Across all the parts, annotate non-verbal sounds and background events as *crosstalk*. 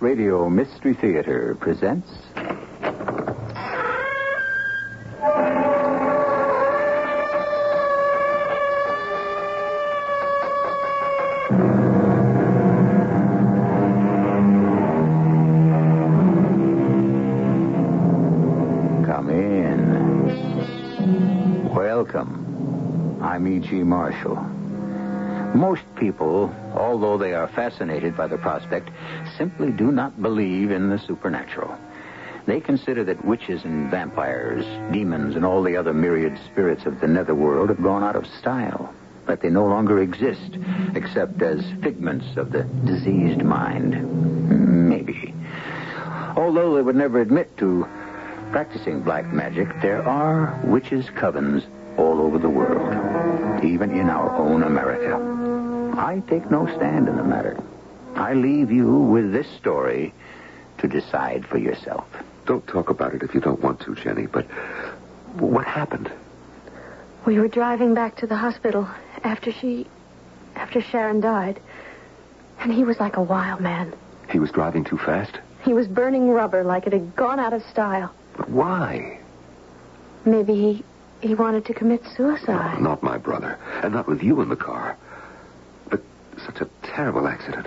Radio Mystery Theater presents. Come in. Welcome. I'm E.G. Marshall. Most people, although they are fascinated by the prospect, simply do not believe in the supernatural. They consider that witches and vampires, demons, and all the other myriad spirits of the netherworld have gone out of style, that they no longer exist, except as figments of the diseased mind. Maybe. Although they would never admit to practicing black magic, there are witches' covens all over the world, even in our own America. I take no stand in the matter. I leave you with this story to decide for yourself. Don't talk about it if you don't want to, Jenny, but what happened? We were driving back to the hospital after she. after Sharon died. And he was like a wild man. He was driving too fast? He was burning rubber like it had gone out of style. But why? Maybe he. he wanted to commit suicide. Not my brother, and not with you in the car. But such a terrible accident.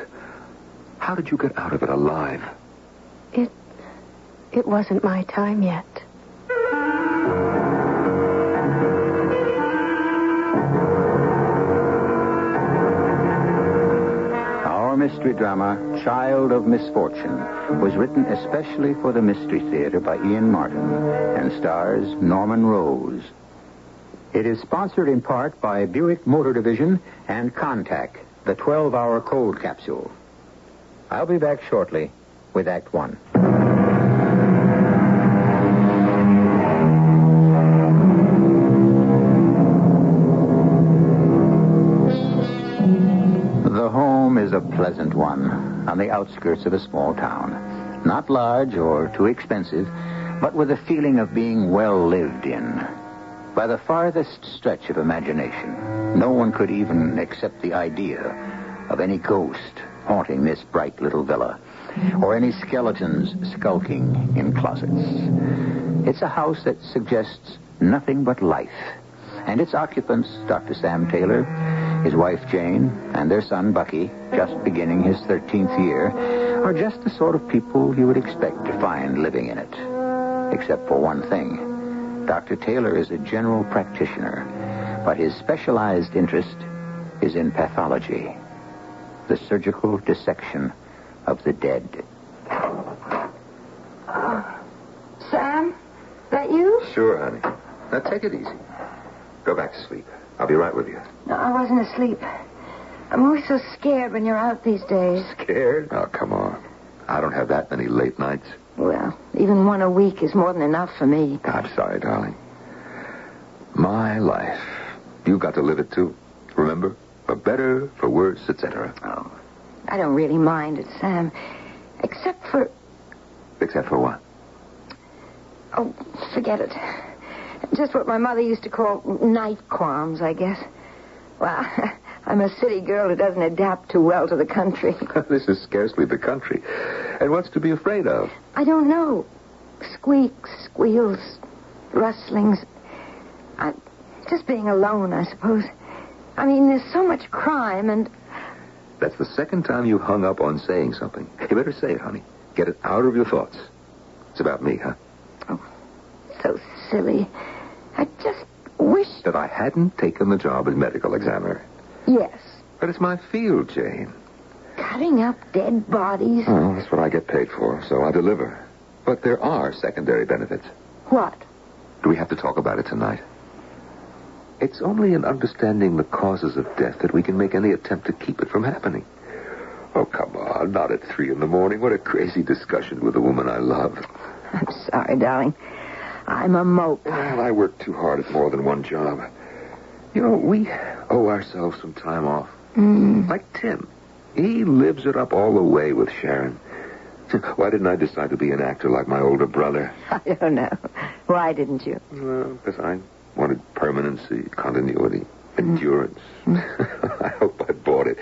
How did you get out of it alive? It. it wasn't my time yet. Our mystery drama, Child of Misfortune, was written especially for the Mystery Theater by Ian Martin and stars Norman Rose. It is sponsored in part by Buick Motor Division and Contac, the 12 hour cold capsule. I'll be back shortly with Act One. The home is a pleasant one on the outskirts of a small town. Not large or too expensive, but with a feeling of being well lived in. By the farthest stretch of imagination, no one could even accept the idea of any ghost haunting this bright little villa, or any skeletons skulking in closets. It's a house that suggests nothing but life, and its occupants, Dr. Sam Taylor, his wife Jane, and their son Bucky, just beginning his 13th year, are just the sort of people you would expect to find living in it. Except for one thing. Dr. Taylor is a general practitioner, but his specialized interest is in pathology, the surgical dissection of the dead. Sam? That you? Sure, honey. Now take it easy. Go back to sleep. I'll be right with you. No, I wasn't asleep. I'm always so scared when you're out these days. Scared? Oh, come on. I don't have that many late nights. Well, even one a week is more than enough for me. I'm sorry, darling. My life. You've got to live it too. Remember? For better, for worse, etc. Oh, I don't really mind it, Sam. Except for. Except for what? Oh, forget it. Just what my mother used to call night qualms, I guess. Well, *laughs* I'm a city girl who doesn't adapt too well to the country. *laughs* this is scarcely the country. And what's to be afraid of? I don't know. Squeaks, squeals, rustlings. I, just being alone, I suppose. I mean, there's so much crime and. That's the second time you've hung up on saying something. You better say it, honey. Get it out of your thoughts. It's about me, huh? Oh, so silly. I just wish. That I hadn't taken the job as medical examiner. Yes. But it's my field, Jane. Cutting up dead bodies. Well, that's what I get paid for, so I deliver. But there are secondary benefits. What? Do we have to talk about it tonight? It's only in understanding the causes of death that we can make any attempt to keep it from happening. Oh, come on. Not at three in the morning. What a crazy discussion with a woman I love. I'm sorry, darling. I'm a mope. Well, I work too hard at more than one job. You know, we owe ourselves some time off. Mm. Like Tim. He lives it up all the way with Sharon. *laughs* Why didn't I decide to be an actor like my older brother? *laughs* I don't know. Why didn't you? Well, because I wanted permanency, continuity. Endurance. *laughs* I hope I bought it.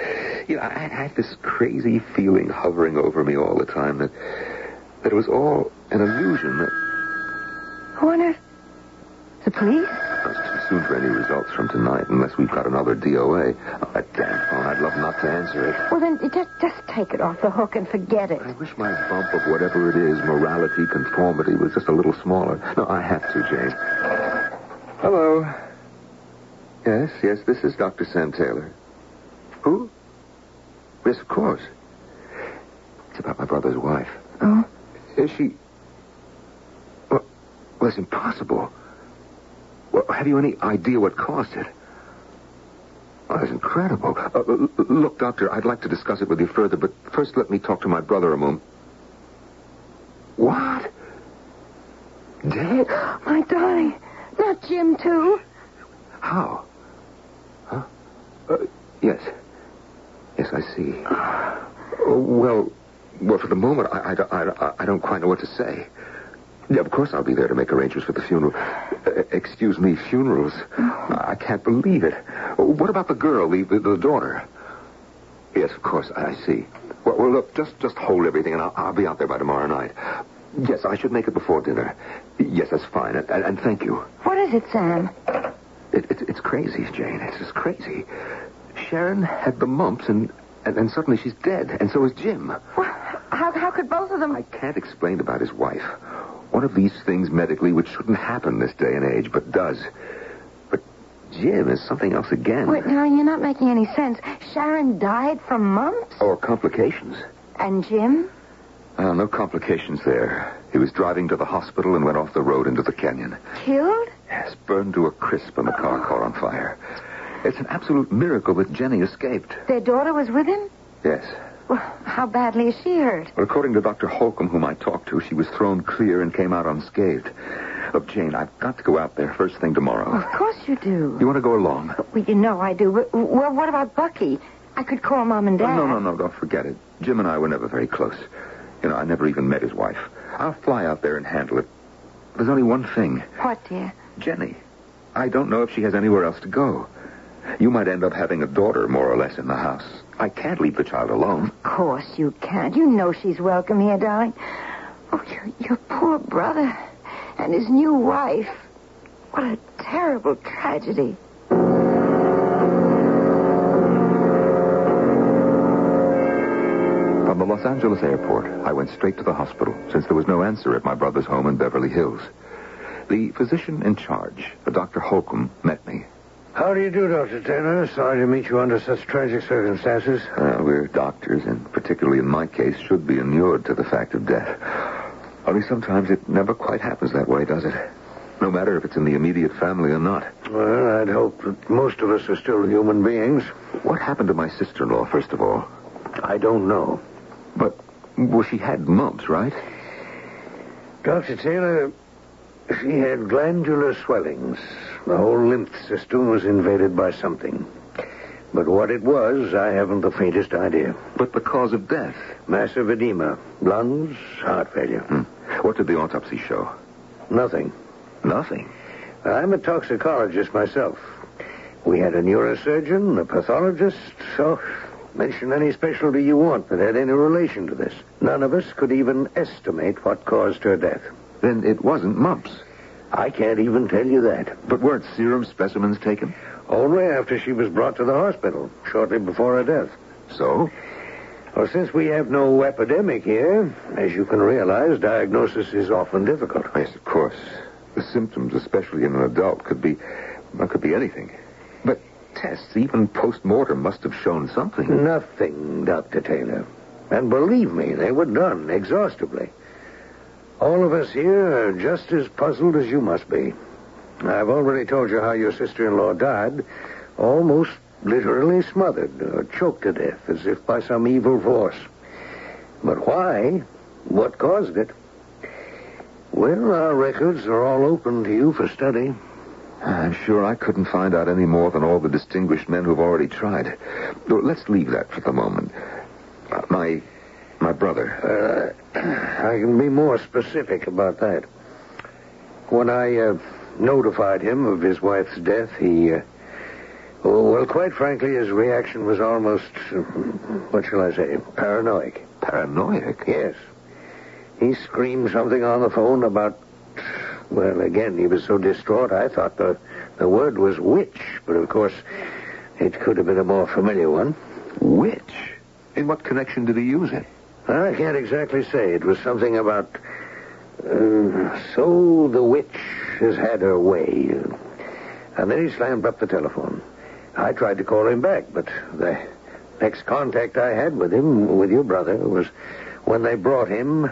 You know, I had this crazy feeling hovering over me all the time that that it was all an illusion. That I wonder. The police? Soon for any results from tonight, unless we've got another DOA. Oh, that damn phone! I'd love not to answer it. Well, then just just take it off the hook and forget it. I wish my bump of whatever it is, morality, conformity, was just a little smaller. No, I have to, Jane. Hello. Yes, yes, this is Dr. Sam Taylor. Who? Yes, of course. It's about my brother's wife. Oh? Is she. Well, well it's impossible. Well, have you any idea what caused it? Oh, that's incredible. Uh, look, Doctor, I'd like to discuss it with you further, but first let me talk to my brother a moment. What? Dead? My darling. Not Jim, too. How? Huh? Uh, yes. Yes, I see. Oh, well, well, for the moment, I, I, I, I don't quite know what to say. Yeah, of course I'll be there to make arrangements for the funeral. Uh, excuse me, funerals? I can't believe it. What about the girl, the, the, the daughter? Yes, of course, I see. Well, well, look, just just hold everything, and I'll, I'll be out there by tomorrow night. Yes, I should make it before dinner. Yes, that's fine, and, and, and thank you. What is it, Sam? It, it, it's crazy, Jane. It's just crazy. Sharon had the mumps, and, and, and suddenly she's dead, and so is Jim. Well, how, how could both of them... I can't explain about his wife. One of these things medically which shouldn't happen this day and age, but does. But Jim is something else again. Wait, now, you're not making any sense. Sharon died from mumps? Or complications. And Jim? Uh, no complications there. He was driving to the hospital and went off the road into the canyon. Killed? Yes, burned to a crisp and the car caught on fire. It's an absolute miracle that Jenny escaped. Their daughter was with him? Yes. Well, how badly is she hurt? Well, according to Dr. Holcomb, whom I talked to, she was thrown clear and came out unscathed. Look, Jane, I've got to go out there first thing tomorrow. Of course you do. You want to go along? Well, you know I do. But, well, what about Bucky? I could call Mom and Dad. No, no, no, don't forget it. Jim and I were never very close. You know, I never even met his wife. I'll fly out there and handle it. There's only one thing. What, dear? Jenny. I don't know if she has anywhere else to go. You might end up having a daughter, more or less, in the house. I can't leave the child alone. Of course you can't. You know she's welcome here, darling. Oh, your, your poor brother and his new wife. What a terrible tragedy. From the Los Angeles airport, I went straight to the hospital, since there was no answer at my brother's home in Beverly Hills. The physician in charge, Dr. Holcomb, met me. How do you do, Dr. Taylor? Sorry to meet you under such tragic circumstances. Uh, we're doctors, and particularly in my case, should be inured to the fact of death. Only sometimes it never quite happens that way, does it? No matter if it's in the immediate family or not. Well, I'd hope that most of us are still human beings. What happened to my sister-in-law, first of all? I don't know. But, well, she had mumps, right? Dr. Taylor, she had glandular swellings. The whole lymph system was invaded by something. But what it was, I haven't the faintest idea. But the cause of death? Massive edema, lungs, heart failure. Hmm. What did the autopsy show? Nothing. Nothing. I'm a toxicologist myself. We had a neurosurgeon, a pathologist, so mention any specialty you want that had any relation to this. None of us could even estimate what caused her death. Then it wasn't mumps. I can't even tell you that. But weren't serum specimens taken? Only after she was brought to the hospital, shortly before her death. So? Well, since we have no epidemic here, as you can realize, diagnosis is often difficult. Yes, of course. The symptoms, especially in an adult, could be well, could be anything. But tests, even post-mortem, must have shown something. Nothing, Dr. Taylor. And believe me, they were done exhaustively. All of us here are just as puzzled as you must be. I've already told you how your sister-in-law died, almost literally smothered or choked to death as if by some evil force. But why? What caused it? Well, our records are all open to you for study. I'm sure I couldn't find out any more than all the distinguished men who've already tried. Let's leave that for the moment. Uh, my, my brother. I can be more specific about that. When I uh, notified him of his wife's death, he uh, well, quite frankly, his reaction was almost, uh, what shall I say, paranoid. Paranoid? Yes. He screamed something on the phone about, well, again, he was so distraught, I thought the, the word was witch, but of course, it could have been a more familiar one. Witch? In what connection did he use it? I can't exactly say. It was something about, uh, so the witch has had her way. And then he slammed up the telephone. I tried to call him back, but the next contact I had with him, with your brother, was when they brought him,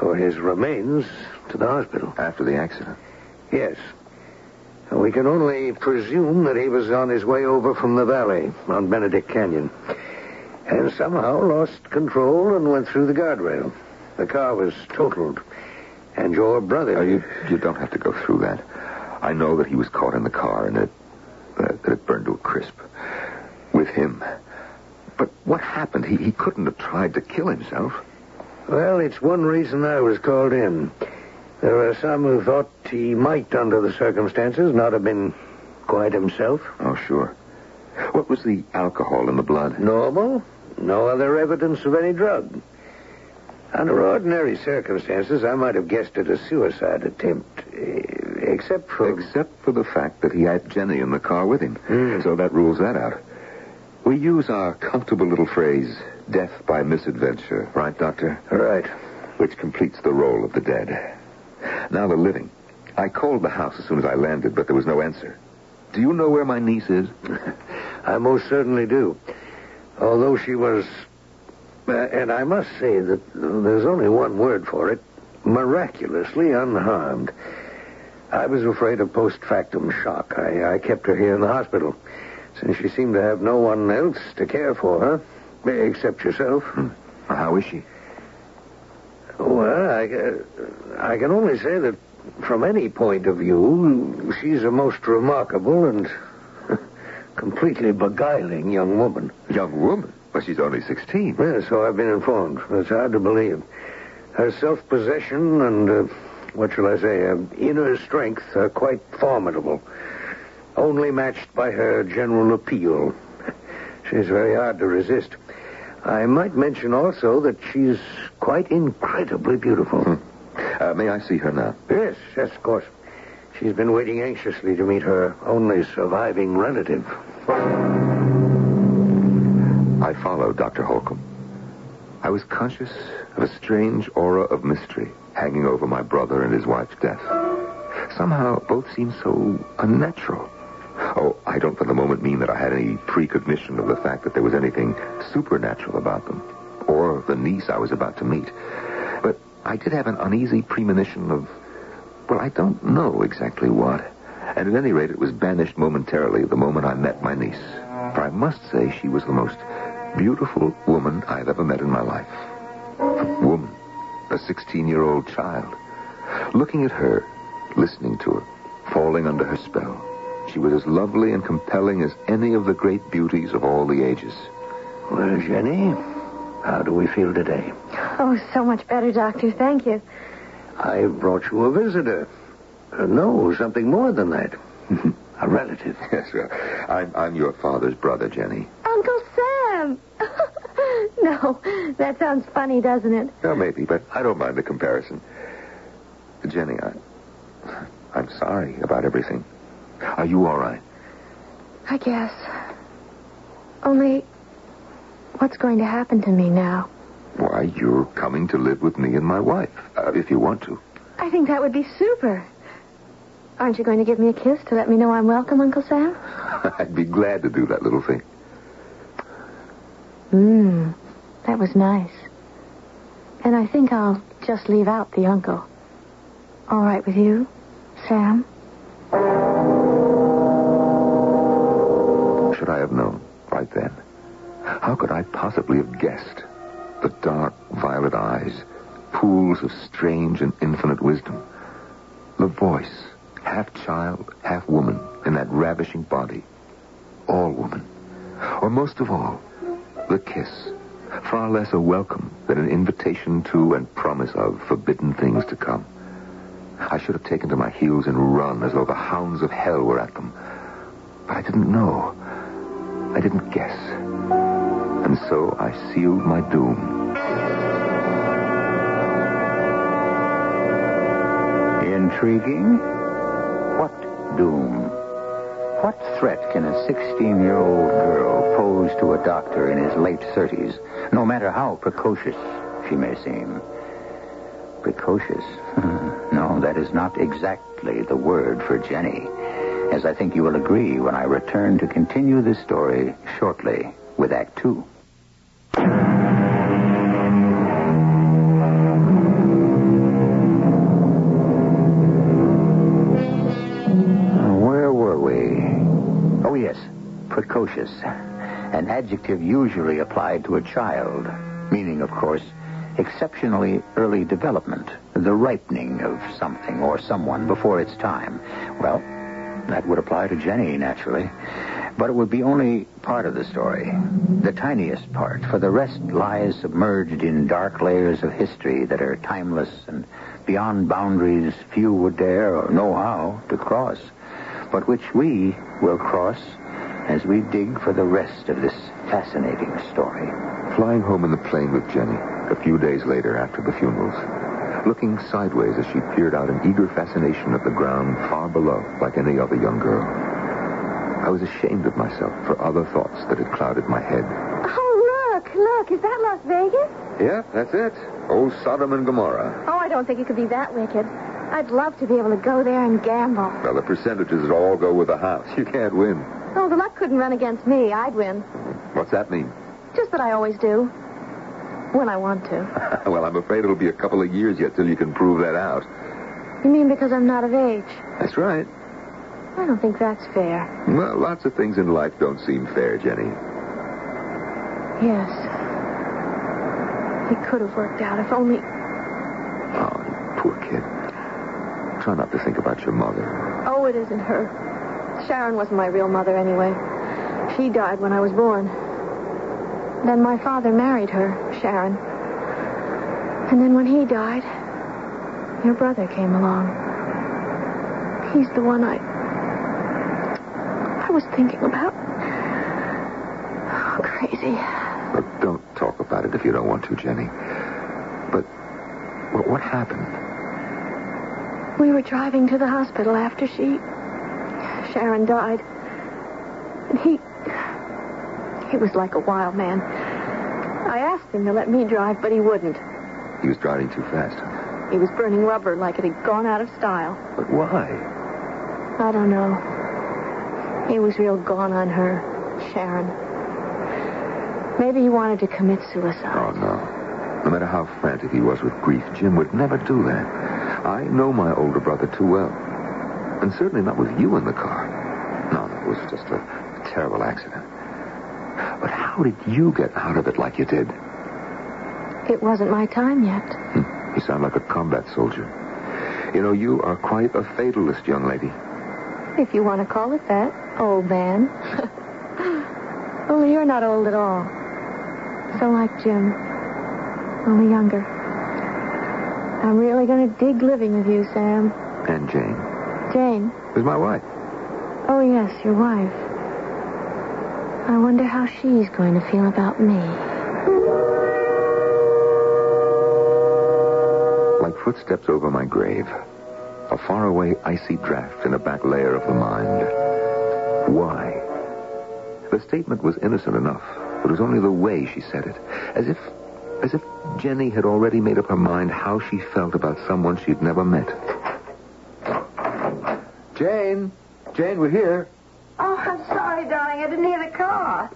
or his remains, to the hospital. After the accident? Yes. We can only presume that he was on his way over from the valley on Benedict Canyon. And somehow lost control and went through the guardrail. The car was totaled. And your brother. Uh, you, you don't have to go through that. I know that he was caught in the car and that, uh, that it burned to a crisp. With him. But what happened? He, he couldn't have tried to kill himself. Well, it's one reason I was called in. There are some who thought he might, under the circumstances, not have been quite himself. Oh, sure. What was the alcohol in the blood? Normal. No other evidence of any drug. Under ordinary circumstances, I might have guessed at a suicide attempt, eh, except for. Except for the fact that he had Jenny in the car with him. Hmm. So that rules that out. We use our comfortable little phrase, death by misadventure, right, Doctor? Right. Which completes the roll of the dead. Now the living. I called the house as soon as I landed, but there was no answer. Do you know where my niece is? *laughs* I most certainly do. Although she was. Uh, and I must say that there's only one word for it miraculously unharmed. I was afraid of post factum shock. I, I kept her here in the hospital, since she seemed to have no one else to care for her, except yourself. Hmm. How is she? Well, I, uh, I can only say that from any point of view, she's a most remarkable and completely beguiling young woman. Young woman? Well, she's only 16. Yes, so I've been informed. It's hard to believe. Her self-possession and, uh, what shall I say, uh, inner strength are quite formidable. Only matched by her general appeal. She's very hard to resist. I might mention also that she's quite incredibly beautiful. Uh, may I see her now? Yes, yes, of course. She's been waiting anxiously to meet her only surviving relative. I followed Dr. Holcomb. I was conscious of a strange aura of mystery hanging over my brother and his wife's death. Somehow, both seemed so unnatural. Oh, I don't for the moment mean that I had any precognition of the fact that there was anything supernatural about them, or the niece I was about to meet. But I did have an uneasy premonition of, well, I don't know exactly what. And at any rate, it was banished momentarily the moment I met my niece. For I must say she was the most beautiful woman I've ever met in my life. A woman, a 16-year-old child. Looking at her, listening to her, falling under her spell, she was as lovely and compelling as any of the great beauties of all the ages. Well, Jenny, how do we feel today? Oh, so much better, Doctor. Thank you. I brought you a visitor. Uh, no, something more than that. *laughs* a relative. *laughs* Yes, well, I'm, I'm your father's brother, Jenny. Uncle Sam! *laughs* no, that sounds funny, doesn't it? Well, maybe, but I don't mind the comparison. Jenny, I, I'm sorry about everything. Are you all right? I guess. Only, what's going to happen to me now? Why, you're coming to live with me and my wife, uh, if you want to. I think that would be super. Aren't you going to give me a kiss to let me know I'm welcome, Uncle Sam? *laughs* I'd be glad to do that little thing. Mmm, that was nice. And I think I'll just leave out the uncle. All right with you, Sam? Should I have known right then? How could I possibly have guessed? The dark violet eyes, pools of strange and infinite wisdom. The voice, half child, half woman, in that ravishing body. All woman. Or most of all, the kiss. Far less a welcome than an invitation to and promise of forbidden things to come. I should have taken to my heels and run as though the hounds of hell were at them. But I didn't know. I didn't guess. And so I sealed my doom. Intriguing? Doom? What threat can a 16 year old girl pose to a doctor in his late 30s, no matter how precocious she may seem? Precocious? *laughs* no, that is not exactly the word for Jenny, as I think you will agree when I return to continue this story shortly with Act Two. An adjective usually applied to a child, meaning, of course, exceptionally early development, the ripening of something or someone before its time. Well, that would apply to Jenny, naturally. But it would be only part of the story, the tiniest part, for the rest lies submerged in dark layers of history that are timeless and beyond boundaries few would dare or know how to cross, but which we will cross as we dig for the rest of this fascinating story. Flying home in the plane with Jenny a few days later after the funerals, looking sideways as she peered out in eager fascination at the ground far below, like any other young girl. I was ashamed of myself for other thoughts that had clouded my head. Oh, look, look. Is that Las Vegas? Yeah, that's it. Old Sodom and Gomorrah. Oh, I don't think it could be that wicked. I'd love to be able to go there and gamble. Well, the percentages all go with the house. *laughs* You can't win. Oh, the luck couldn't run against me. I'd win. What's that mean? Just that I always do. When I want to. *laughs* well, I'm afraid it'll be a couple of years yet till you can prove that out. You mean because I'm not of age? That's right. I don't think that's fair. Well, lots of things in life don't seem fair, Jenny. Yes. It could have worked out if only. Oh, you poor kid. Try not to think about your mother. Oh, it isn't her. Sharon wasn't my real mother anyway. She died when I was born. Then my father married her, Sharon. And then when he died, your brother came along. He's the one I. I was thinking about. Oh, crazy. Look, don't talk about it if you don't want to, Jenny. But what, what happened? We were driving to the hospital after she. Sharon died. And he. He was like a wild man. I asked him to let me drive, but he wouldn't. He was driving too fast. He was burning rubber like it had gone out of style. But why? I don't know. He was real gone on her, Sharon. Maybe he wanted to commit suicide. Oh, no. No matter how frantic he was with grief, Jim would never do that. I know my older brother too well. And certainly not with you in the car. No, no, it was just a terrible accident. But how did you get out of it like you did? It wasn't my time yet. Hmm. You sound like a combat soldier. You know, you are quite a fatalist, young lady. If you want to call it that, old man. *laughs* Only you're not old at all. So like Jim. Only younger. I'm really going to dig living with you, Sam. And Jane. Jane. Who's my wife? Yes, your wife. I wonder how she's going to feel about me. Like footsteps over my grave. A faraway icy draft in a back layer of the mind. Why? The statement was innocent enough. But it was only the way she said it. As if as if Jenny had already made up her mind how she felt about someone she'd never met. Jane! Jane, we're here. Oh, I'm sorry, darling. I didn't hear the car.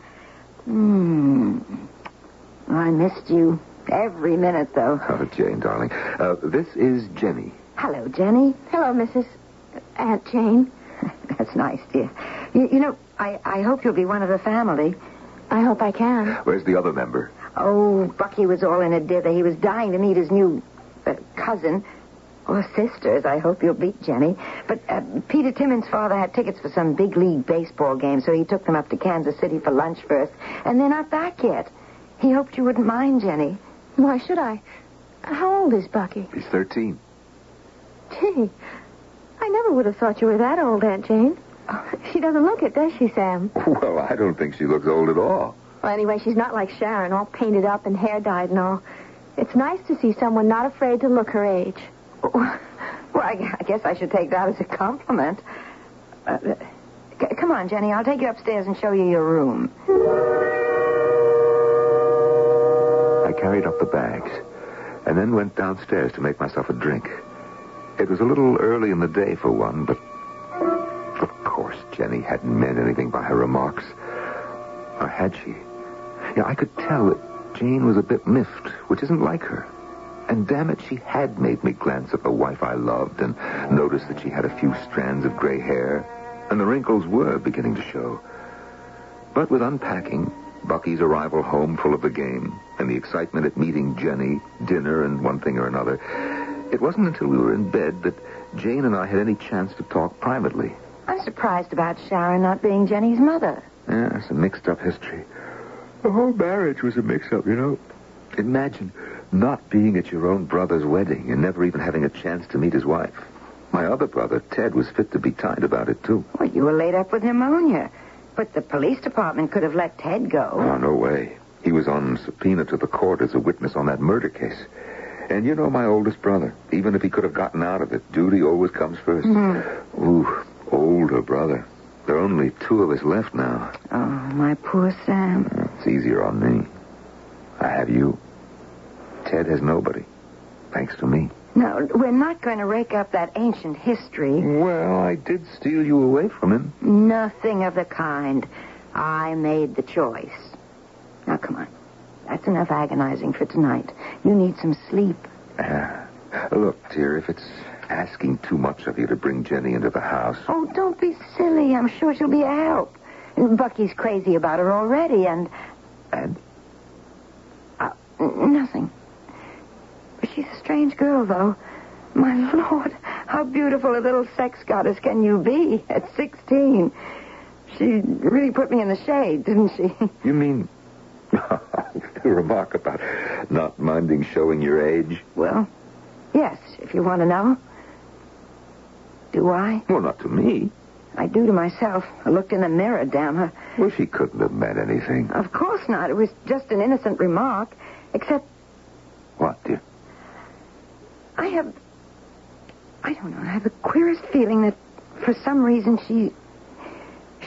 Hmm. I missed you every minute, though. Oh, Jane, darling. Uh, this is Jenny. Hello, Jenny. Hello, Mrs. Aunt Jane. *laughs* That's nice, dear. You, you know, I, I hope you'll be one of the family. I hope I can. Where's the other member? Oh, Bucky was all in a dither. He was dying to meet his new uh, cousin. Or sisters, I hope you'll beat Jenny. But uh, Peter Timmins' father had tickets for some big league baseball game, so he took them up to Kansas City for lunch first. And they're not back yet. He hoped you wouldn't mind, Jenny. Why should I? How old is Bucky? He's 13. Gee, I never would have thought you were that old, Aunt Jane. She doesn't look it, does she, Sam? Well, I don't think she looks old at all. Well, anyway, she's not like Sharon, all painted up and hair dyed and all. It's nice to see someone not afraid to look her age. Well, I, guess I should take that as a compliment. Uh, c- come on, Jenny. I'll take you upstairs and show you your room. I carried up the bags and then went downstairs to make myself a drink. It was a little early in the day for one, but of course Jenny hadn't meant anything by her remarks. Or had she? Yeah, I could tell that Jane was a bit miffed, which isn't like her. And damn it, she had made me glance at the wife I loved and notice that she had a few strands of gray hair, and the wrinkles were beginning to show. But with unpacking, Bucky's arrival home full of the game, and the excitement at meeting Jenny, dinner, and one thing or another, it wasn't until we were in bed that Jane and I had any chance to talk privately. I'm surprised about Sharon not being Jenny's mother. Yeah, it's a mixed up history. The whole marriage was a mix up, you know. Imagine not being at your own brother's wedding and never even having a chance to meet his wife. My other brother, Ted, was fit to be tied about it, too. Well, you were laid up with pneumonia. But the police department could have let Ted go. Oh, no way. He was on subpoena to the court as a witness on that murder case. And you know my oldest brother. Even if he could have gotten out of it, duty always comes 1st hmm. Ooh, older brother. There are only two of us left now. Oh, my poor Sam. It's easier on me. I have you. Ted has nobody. Thanks to me. No, we're not going to rake up that ancient history. Well, I did steal you away from him. Nothing of the kind. I made the choice. Now, come on. That's enough agonizing for tonight. You need some sleep. Ah, look, dear, if it's asking too much of you to bring Jenny into the house. Oh, don't be silly. I'm sure she'll be a help. Bucky's crazy about her already, and And? uh, nothing. She's a strange girl, though. My lord, how beautiful a little sex goddess can you be at 16? She really put me in the shade, didn't she? You mean *laughs* the remark about not minding showing your age? Well, yes, if you want to know. Do I? Well, not to me. I do to myself. I looked in the mirror, damn her. Well, she couldn't have meant anything. Of course not. It was just an innocent remark. Except What, dear? I have. I don't know. I have the queerest feeling that for some reason she.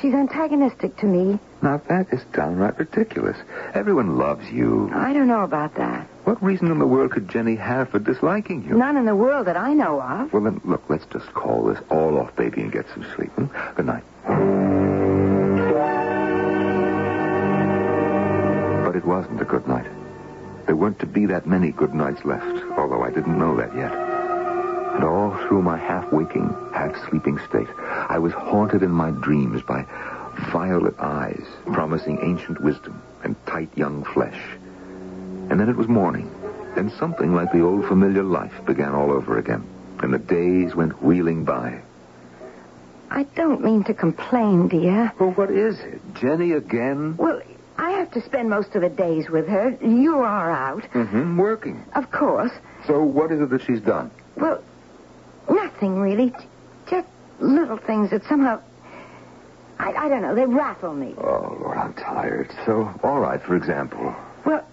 She's antagonistic to me. Now, that is downright ridiculous. Everyone loves you. I don't know about that. What reason in the world could Jenny have for disliking you? None in the world that I know of. Well, then, look, let's just call this all off, baby, and get some sleep. Hmm? Good night. But it wasn't a good night. There weren't to be that many good nights left, although I didn't know that yet. And all through my half-waking, half-sleeping state, I was haunted in my dreams by violet eyes promising ancient wisdom and tight young flesh. And then it was morning, and something like the old familiar life began all over again, and the days went wheeling by. I don't mean to complain, dear. Well, what is it? Jenny again? Well, have to spend most of the days with her. You are out. Mm-hmm, working. Of course. So what is it that she's done? Well, nothing really. Just little things that somehow. I, I don't know. They rattle me. Oh, Lord, I'm tired. So, all right, for example. Well,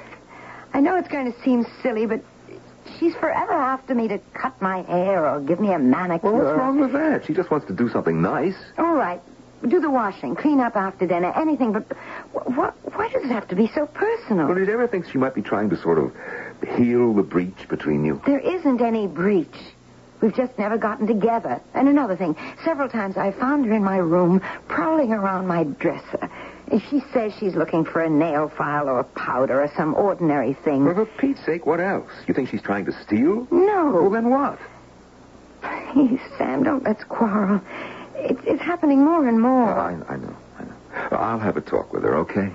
*sighs* I know it's going to seem silly, but she's forever after me to cut my hair or give me a manicure. Well, what's wrong with that? She just wants to do something nice. All right. Do the washing, clean up after dinner, anything, but wh-? Why does it have to be so personal? Well, did you ever think she might be trying to sort of heal the breach between you? There isn't any breach. We've just never gotten together. And another thing, several times I found her in my room prowling around my dresser. She says she's looking for a nail file or a powder or some ordinary thing. Well, for Pete's sake, what else? You think she's trying to steal? No. Well, then what? *laughs* Please, Sam, don't let's quarrel. It's, it's happening more and more. I, I know, I know. I'll have a talk with her, okay?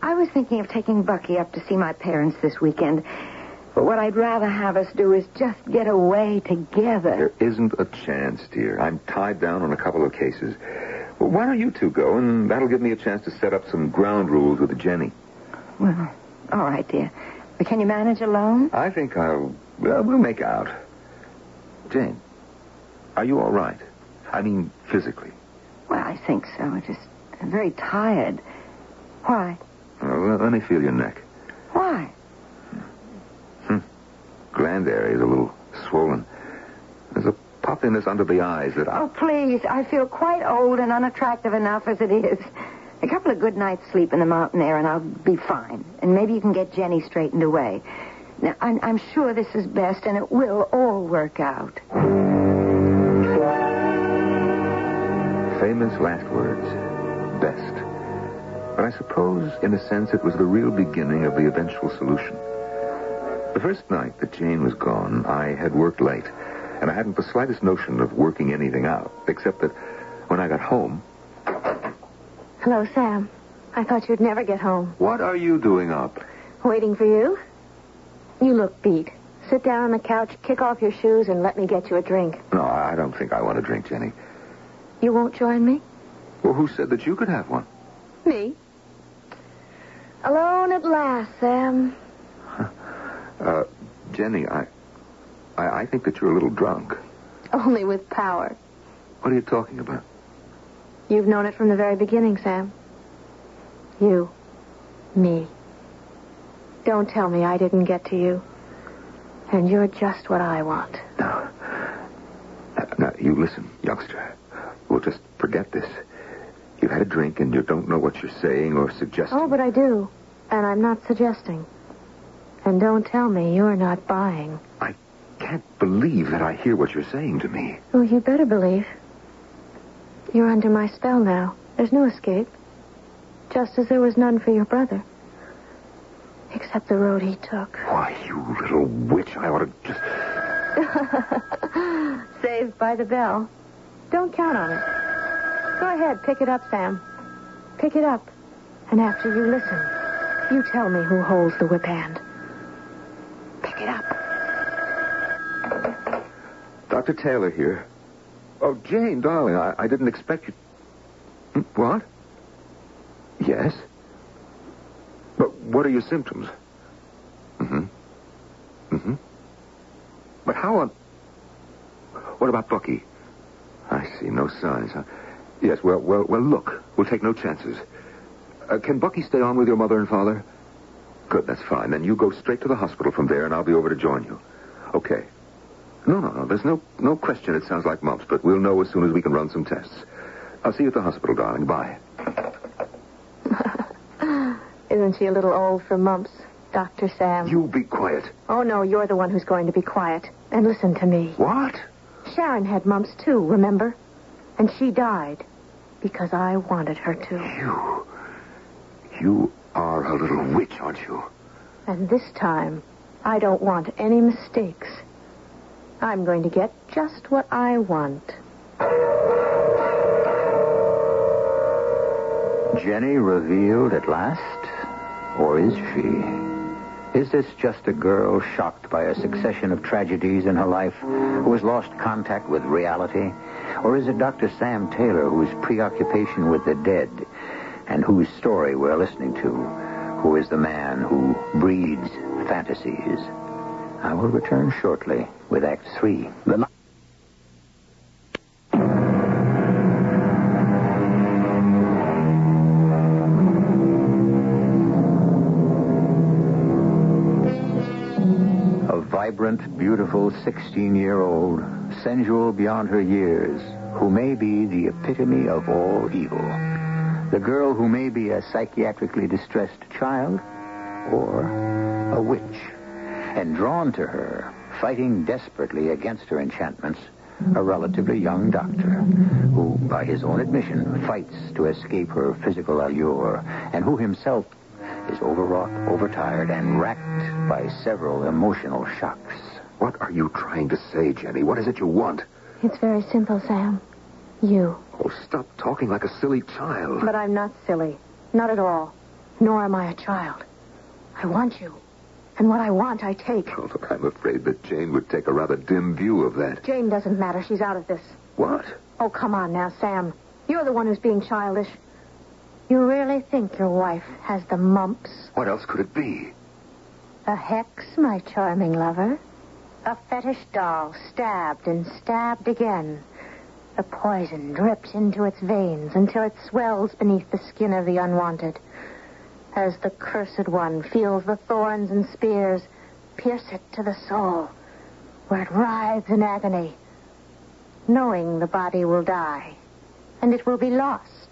I was thinking of taking Bucky up to see my parents this weekend. But what I'd rather have us do is just get away together. There isn't a chance, dear. I'm tied down on a couple of cases. Well, why don't you two go, and that'll give me a chance to set up some ground rules with Jenny. Well, all right, dear. But can you manage alone? I think I'll. Well, we'll make out. Jane, are you all right? I mean, physically. Well, I think so. I'm just I'm very tired. Why? Uh, let me feel your neck. Why? Hmm. Gland area is a little swollen. There's a puffiness under the eyes that I... Oh, please. I feel quite old and unattractive enough as it is. A couple of good nights' sleep in the mountain air, and I'll be fine. And maybe you can get Jenny straightened away. Now, I'm, I'm sure this is best, and it will all work out. Famous last words. Best. But I suppose, in a sense, it was the real beginning of the eventual solution. The first night that Jane was gone, I had worked late, and I hadn't the slightest notion of working anything out, except that when I got home. Hello, Sam. I thought you'd never get home. What are you doing up? Waiting for you? You look beat. Sit down on the couch, kick off your shoes, and let me get you a drink. No, I don't think I want a drink, Jenny. You won't join me? Well, who said that you could have one? Me. Alone at last, Sam. *laughs* Uh, Jenny, I, I, I think that you're a little drunk. Only with power. What are you talking about? You've known it from the very beginning, Sam. You. Me. Don't tell me I didn't get to you. And you're just what I want. Now, now, you listen, youngster. We'll just forget this. You've had a drink and you don't know what you're saying or suggesting. Oh, but I do. And I'm not suggesting. And don't tell me you're not buying. I can't believe that I hear what you're saying to me. Oh, you better believe. You're under my spell now. There's no escape. Just as there was none for your brother. Except the road he took. Why, you little witch, I ought to just. *laughs* Saved by the bell. Don't count on it. Go ahead, pick it up, Sam. Pick it up. And after you listen, you tell me who holds the whip hand. Pick it up. Dr. Taylor here. Oh, Jane, darling, I, I didn't expect you. Hmm, What? Yes? But what are your symptoms? Mm-hmm. Mm-hmm. But how on... What about Bucky? See, no signs, huh? Yes, well, well, well, look. We'll take no chances. Uh, can Bucky stay on with your mother and father? Good, that's fine. Then you go straight to the hospital from there, and I'll be over to join you. Okay. No, no, no. There's no no question it sounds like mumps, but we'll know as soon as we can run some tests. I'll see you at the hospital, darling. Bye. *laughs* Isn't she a little old for mumps, Dr. Sam? You be quiet. Oh, no, you're the one who's going to be quiet. And listen to me. What? Sharon had mumps, too, remember? And she died because I wanted her to. You. You are a little witch, aren't you? And this time, I don't want any mistakes. I'm going to get just what I want. Jenny revealed at last? Or is she? Is this just a girl shocked by a succession of tragedies in her life who has lost contact with reality? Or is it Dr. Sam Taylor whose preoccupation with the dead and whose story we're listening to, who is the man who breeds fantasies? I will return shortly with Act Three. Beautiful 16 year old, sensual beyond her years, who may be the epitome of all evil. The girl who may be a psychiatrically distressed child or a witch. And drawn to her, fighting desperately against her enchantments, a relatively young doctor who, by his own admission, fights to escape her physical allure and who himself is overwrought, overtired, and racked by several emotional shocks. What are you trying to say, Jenny? What is it you want? It's very simple, Sam. You. Oh, stop talking like a silly child. But I'm not silly. Not at all. Nor am I a child. I want you. And what I want, I take. Oh, look, I'm afraid that Jane would take a rather dim view of that. Jane doesn't matter. She's out of this. What? Oh, come on now, Sam. You're the one who's being childish. You really think your wife has the mumps? What else could it be? A hex, my charming lover. A fetish doll stabbed and stabbed again. The poison drips into its veins until it swells beneath the skin of the unwanted. As the cursed one feels the thorns and spears pierce it to the soul, where it writhes in agony, knowing the body will die, and it will be lost.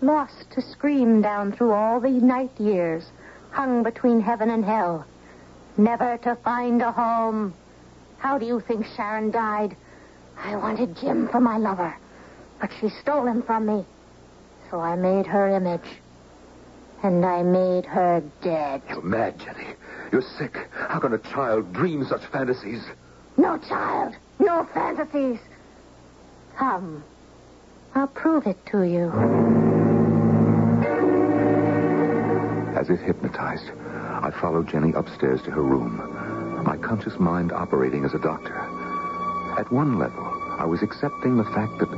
Lost to scream down through all the night years, hung between heaven and hell, never to find a home. How do you think Sharon died? I wanted Jim for my lover, but she stole him from me. So I made her image. And I made her dead. You're mad, Jenny. You're sick. How can a child dream such fantasies? No child, no fantasies. Come, I'll prove it to you. As if hypnotized, I followed Jenny upstairs to her room, my conscious mind operating as a doctor. At one level, I was accepting the fact that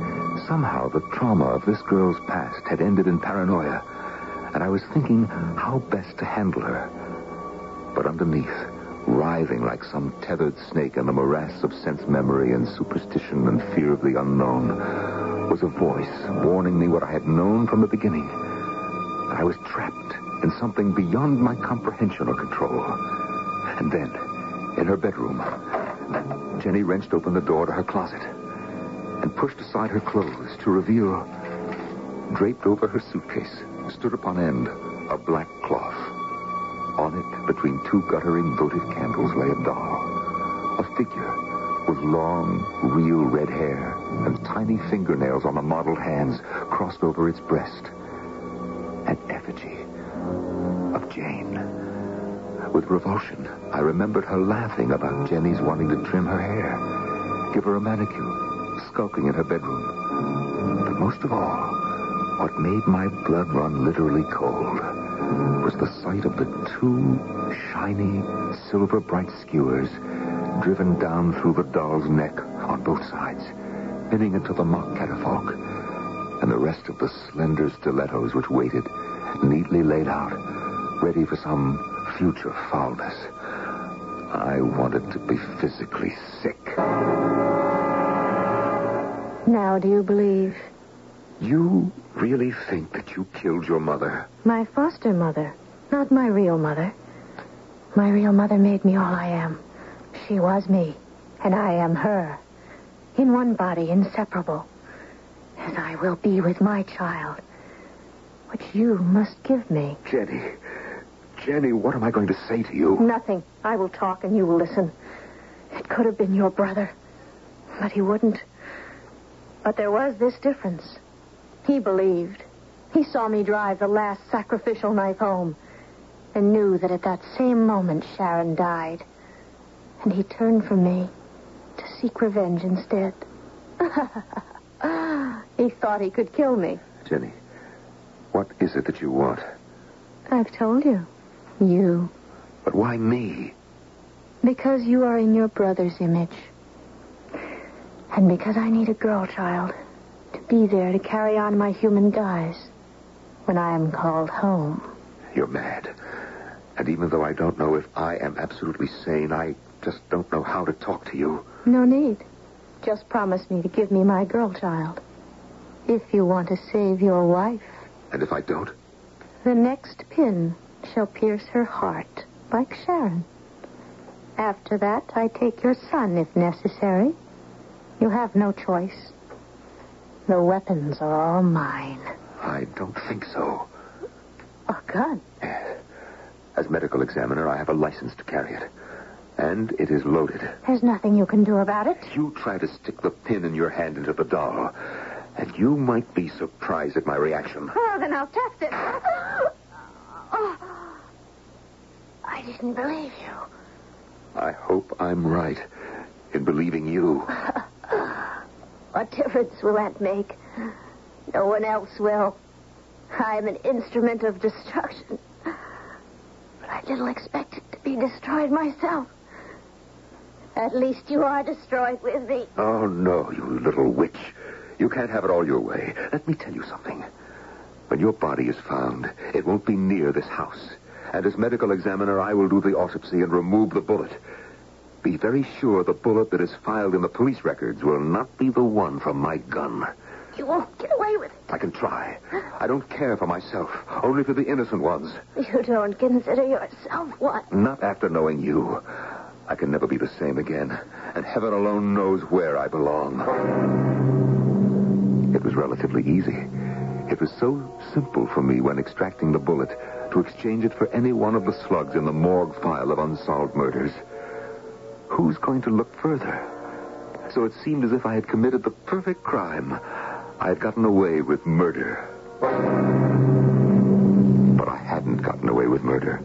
somehow the trauma of this girl's past had ended in paranoia, and I was thinking how best to handle her. But underneath, writhing like some tethered snake in the morass of sense memory and superstition and fear of the unknown, was a voice warning me what I had known from the beginning. I was trapped in something beyond my comprehension or control. And then, in her bedroom, Jenny wrenched open the door to her closet and pushed aside her clothes to reveal, draped over her suitcase, stood upon end, a black cloth. On it, between two guttering votive candles, lay a doll. A figure with long, real red hair and tiny fingernails on the mottled hands crossed over its breast. Revulsion, I remembered her laughing about Jenny's wanting to trim her hair, give her a manicure, skulking in her bedroom. But most of all, what made my blood run literally cold was the sight of the two shiny, silver bright skewers driven down through the doll's neck on both sides, pinning it to the mock catafalque, and the rest of the slender stilettos which waited, neatly laid out, ready for some future foulness. I wanted to be physically sick. Now, do you believe? You really think that you killed your mother? My foster mother, not my real mother. My real mother made me all I am. She was me, and I am her. In one body, inseparable. As I will be with my child, which you must give me. Jenny. Jenny, what am I going to say to you? Nothing. I will talk and you will listen. It could have been your brother, but he wouldn't. But there was this difference. He believed. He saw me drive the last sacrificial knife home and knew that at that same moment Sharon died. And he turned from me to seek revenge instead. *laughs* he thought he could kill me. Jenny, what is it that you want? I've told you. You. But why me? Because you are in your brother's image. And because I need a girl child to be there to carry on my human guise when I am called home. You're mad. And even though I don't know if I am absolutely sane, I just don't know how to talk to you. No need. Just promise me to give me my girl child. If you want to save your wife. And if I don't? The next pin shall pierce her heart, like Sharon. After that, I take your son, if necessary. You have no choice. The weapons are all mine. I don't think so. A gun? Eh. As medical examiner, I have a license to carry it. And it is loaded. There's nothing you can do about it. You try to stick the pin in your hand into the doll, and you might be surprised at my reaction. Oh, then I'll test it. Oh. *laughs* I didn't believe you. I hope I'm right in believing you. *laughs* What difference will that make? No one else will. I'm an instrument of destruction. But I little expected to be destroyed myself. At least you are destroyed with me. Oh, no, you little witch. You can't have it all your way. Let me tell you something. When your body is found, it won't be near this house. And as medical examiner, I will do the autopsy and remove the bullet. be very sure the bullet that is filed in the police records will not be the one from my gun. You won't get away with it. I can try. I don't care for myself, only for the innocent ones. You don't consider yourself what? Not after knowing you. I can never be the same again, and heaven alone knows where I belong. It was relatively easy. It was so simple for me when extracting the bullet to exchange it for any one of the slugs in the morgue file of unsolved murders. Who's going to look further? So it seemed as if I had committed the perfect crime. I had gotten away with murder. But I hadn't gotten away with murder.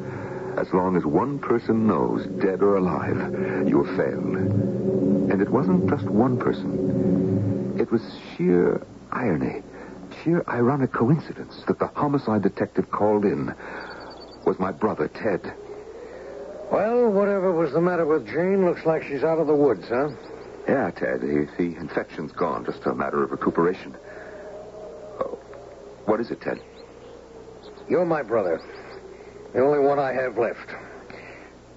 As long as one person knows, dead or alive, you have failed. And it wasn't just one person. It was sheer irony, sheer ironic coincidence that the homicide detective called in was my brother, Ted. Well, whatever was the matter with Jane looks like she's out of the woods, huh? Yeah, Ted, the, the infection's gone. Just a matter of recuperation. Oh, what is it, Ted? You're my brother. The only one I have left.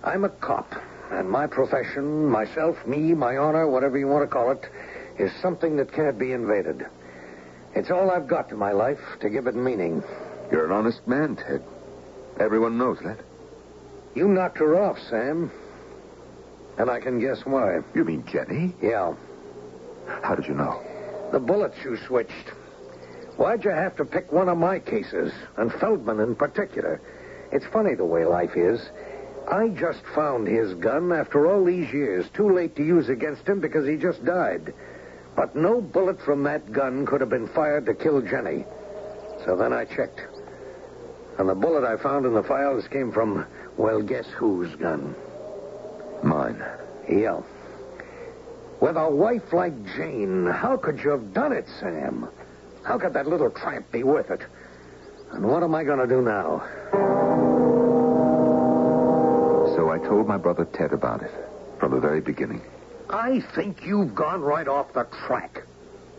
I'm a cop, and my profession, myself, me, my honor, whatever you want to call it, is something that can't be invaded. It's all I've got to my life to give it meaning. You're an honest man, Ted. Everyone knows that. You knocked her off, Sam. And I can guess why. You mean Jenny? Yeah, How did you know? the bullets you switched. Why'd you have to pick one of my cases, and Feldman in particular? It's funny the way life is. I just found his gun after all these years, too late to use against him because he just died. But no bullet from that gun could have been fired to kill Jenny. So then I checked. And the bullet I found in the files came from, well, guess whose gun? Mine. Yeah. With a wife like Jane, how could you have done it, Sam? How could that little tramp be worth it? And what am I going to do now? So I told my brother Ted about it from the very beginning. I think you've gone right off the track.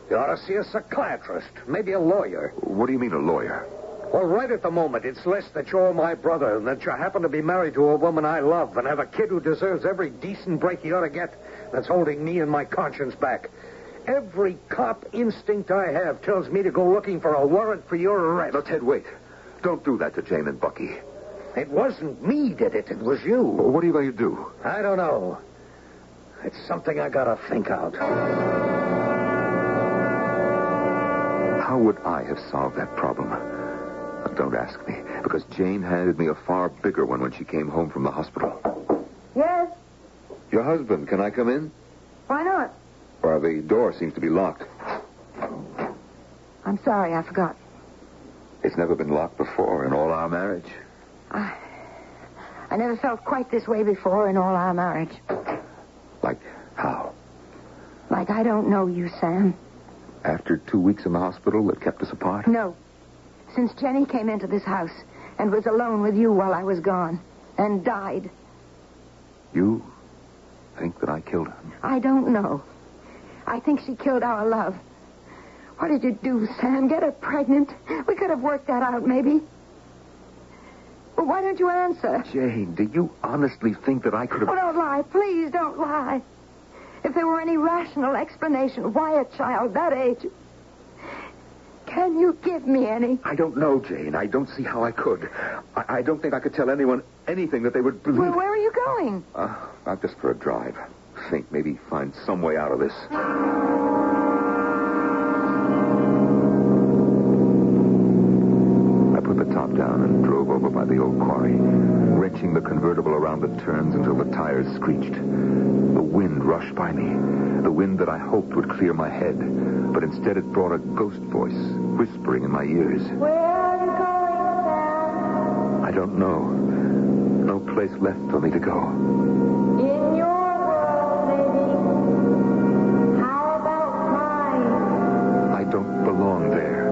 You ought to see a psychiatrist, maybe a lawyer. What do you mean, a lawyer? Well, right at the moment, it's less that you're my brother and that you happen to be married to a woman I love and have a kid who deserves every decent break he ought to get that's holding me and my conscience back. Every cop instinct I have tells me to go looking for a warrant for your arrest. No, Ted, wait. Don't do that to Jane and Bucky. It wasn't me did it. It was you. What are you going to do? I don't know. It's something I gotta think out. How would I have solved that problem? Don't ask me, because Jane handed me a far bigger one when she came home from the hospital. Yes? Your husband, can I come in? Why not? Well, the door seems to be locked. I'm sorry, I forgot. It's never been locked before in all our marriage. I, I never felt quite this way before in all our marriage. I don't know you, Sam. After two weeks in the hospital that kept us apart? No. Since Jenny came into this house and was alone with you while I was gone and died, You think that I killed her? I don't know. I think she killed our love. What did you do, Sam? Get her pregnant? We could have worked that out, maybe. Well, why don't you answer? Jane, do you honestly think that I could have. Oh, don't lie. Please don't lie. If there were any rational explanation why a child that age. Can you give me any? I don't know, Jane. I don't see how I could. I, I don't think I could tell anyone anything that they would believe. Well, where are you going? Uh, not just for a drive. Think, maybe find some way out of this. I put the top down and drove over by the old quarry, wrenching the convertible around the turns until the tires screeched. The wind rushed by me, the wind that I hoped would clear my head, but instead it brought a ghost voice whispering in my ears. Where are you going, Sam? I don't know. No place left for me to go. In your world, maybe. How about mine? I don't belong there.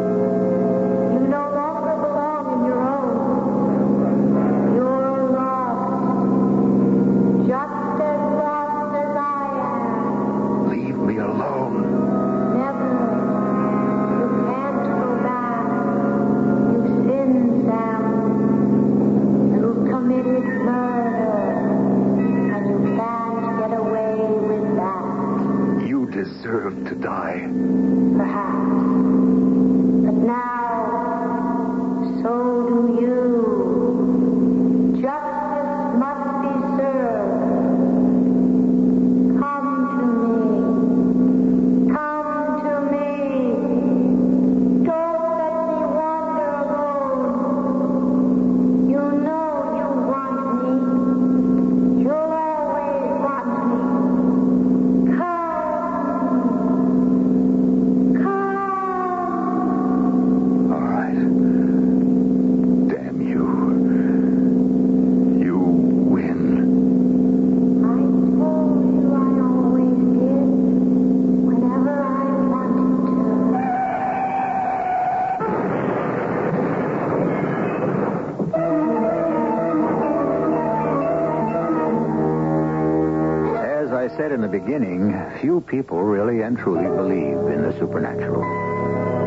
Beginning, few people really and truly believe in the supernatural.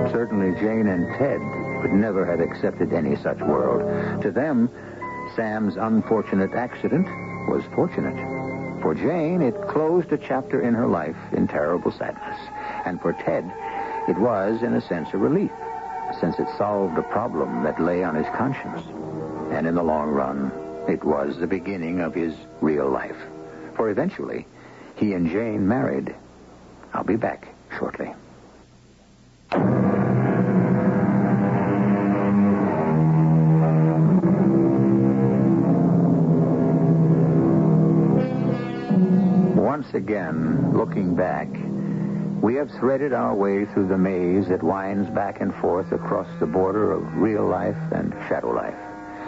Certainly Jane and Ted would never have accepted any such world. To them, Sam's unfortunate accident was fortunate. For Jane, it closed a chapter in her life in terrible sadness. And for Ted, it was, in a sense, a relief, since it solved a problem that lay on his conscience. And in the long run, it was the beginning of his real life. For eventually, he and Jane married. I'll be back shortly. Once again, looking back, we have threaded our way through the maze that winds back and forth across the border of real life and shadow life.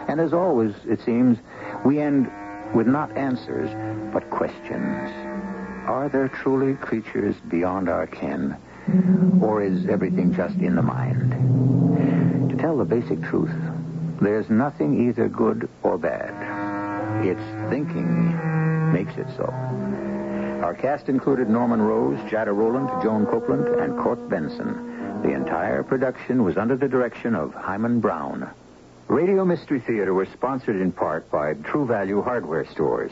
And as always, it seems, we end with not answers, but questions. Are there truly creatures beyond our ken? Or is everything just in the mind? To tell the basic truth, there's nothing either good or bad. It's thinking makes it so. Our cast included Norman Rose, Jada Rowland, Joan Copeland, and Court Benson. The entire production was under the direction of Himan Brown. Radio Mystery Theater was sponsored in part by True Value Hardware Stores.